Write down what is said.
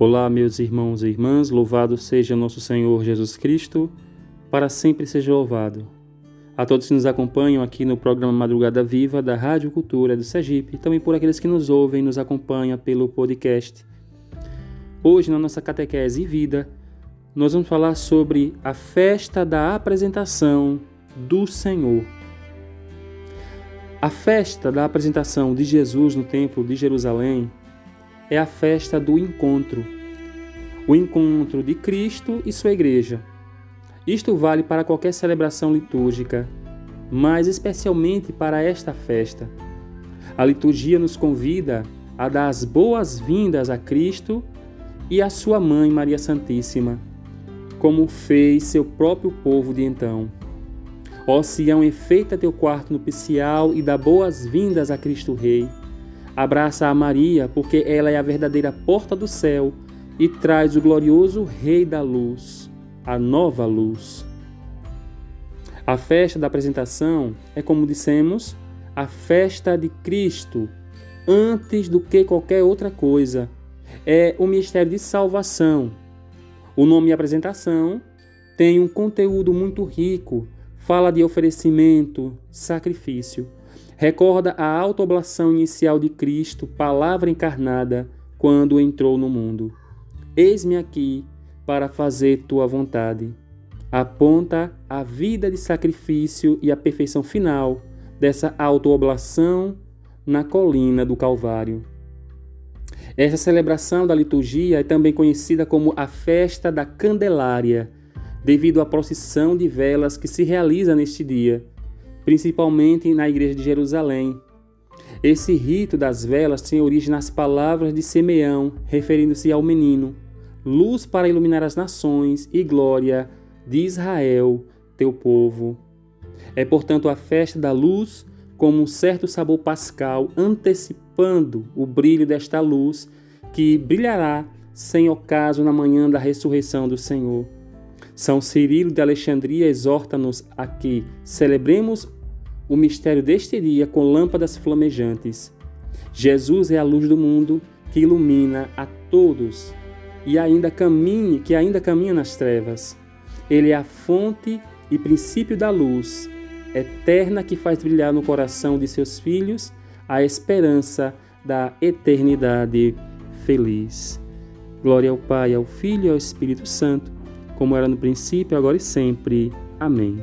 Olá, meus irmãos e irmãs, louvado seja nosso Senhor Jesus Cristo, para sempre seja louvado. A todos que nos acompanham aqui no programa Madrugada Viva da Rádio Cultura do Sergipe, também por aqueles que nos ouvem e nos acompanham pelo podcast. Hoje, na nossa catequese e vida, nós vamos falar sobre a festa da apresentação do Senhor. A festa da apresentação de Jesus no Templo de Jerusalém é a festa do encontro, o encontro de Cristo e sua Igreja. Isto vale para qualquer celebração litúrgica, mas especialmente para esta festa. A liturgia nos convida a dar as boas-vindas a Cristo e a sua mãe Maria Santíssima, como fez seu próprio povo de então. Ó Sião, enfeita teu quarto nupcial e dá boas-vindas a Cristo Rei Abraça a Maria, porque ela é a verdadeira porta do céu e traz o glorioso Rei da Luz, a nova luz. A festa da apresentação é, como dissemos, a festa de Cristo, antes do que qualquer outra coisa. É o mistério de salvação. O nome apresentação tem um conteúdo muito rico, fala de oferecimento, sacrifício recorda a autooblação inicial de Cristo, palavra encarnada, quando entrou no mundo. Eis-me aqui para fazer tua vontade. Aponta a vida de sacrifício e a perfeição final dessa autooblação na colina do Calvário. Essa celebração da liturgia é também conhecida como a festa da Candelária, devido à procissão de velas que se realiza neste dia principalmente na igreja de Jerusalém. Esse rito das velas tem origem nas palavras de Simeão, referindo-se ao menino: luz para iluminar as nações e glória de Israel, teu povo. É, portanto, a festa da luz como um certo sabor pascal, antecipando o brilho desta luz que brilhará sem ocaso na manhã da ressurreição do Senhor. São Cirilo de Alexandria exorta-nos a que celebremos o mistério deste dia com lâmpadas flamejantes. Jesus é a luz do mundo que ilumina a todos e ainda caminha, que ainda caminha nas trevas. Ele é a fonte e princípio da luz eterna que faz brilhar no coração de seus filhos a esperança da eternidade feliz. Glória ao Pai, ao Filho e ao Espírito Santo, como era no princípio, agora e sempre. Amém.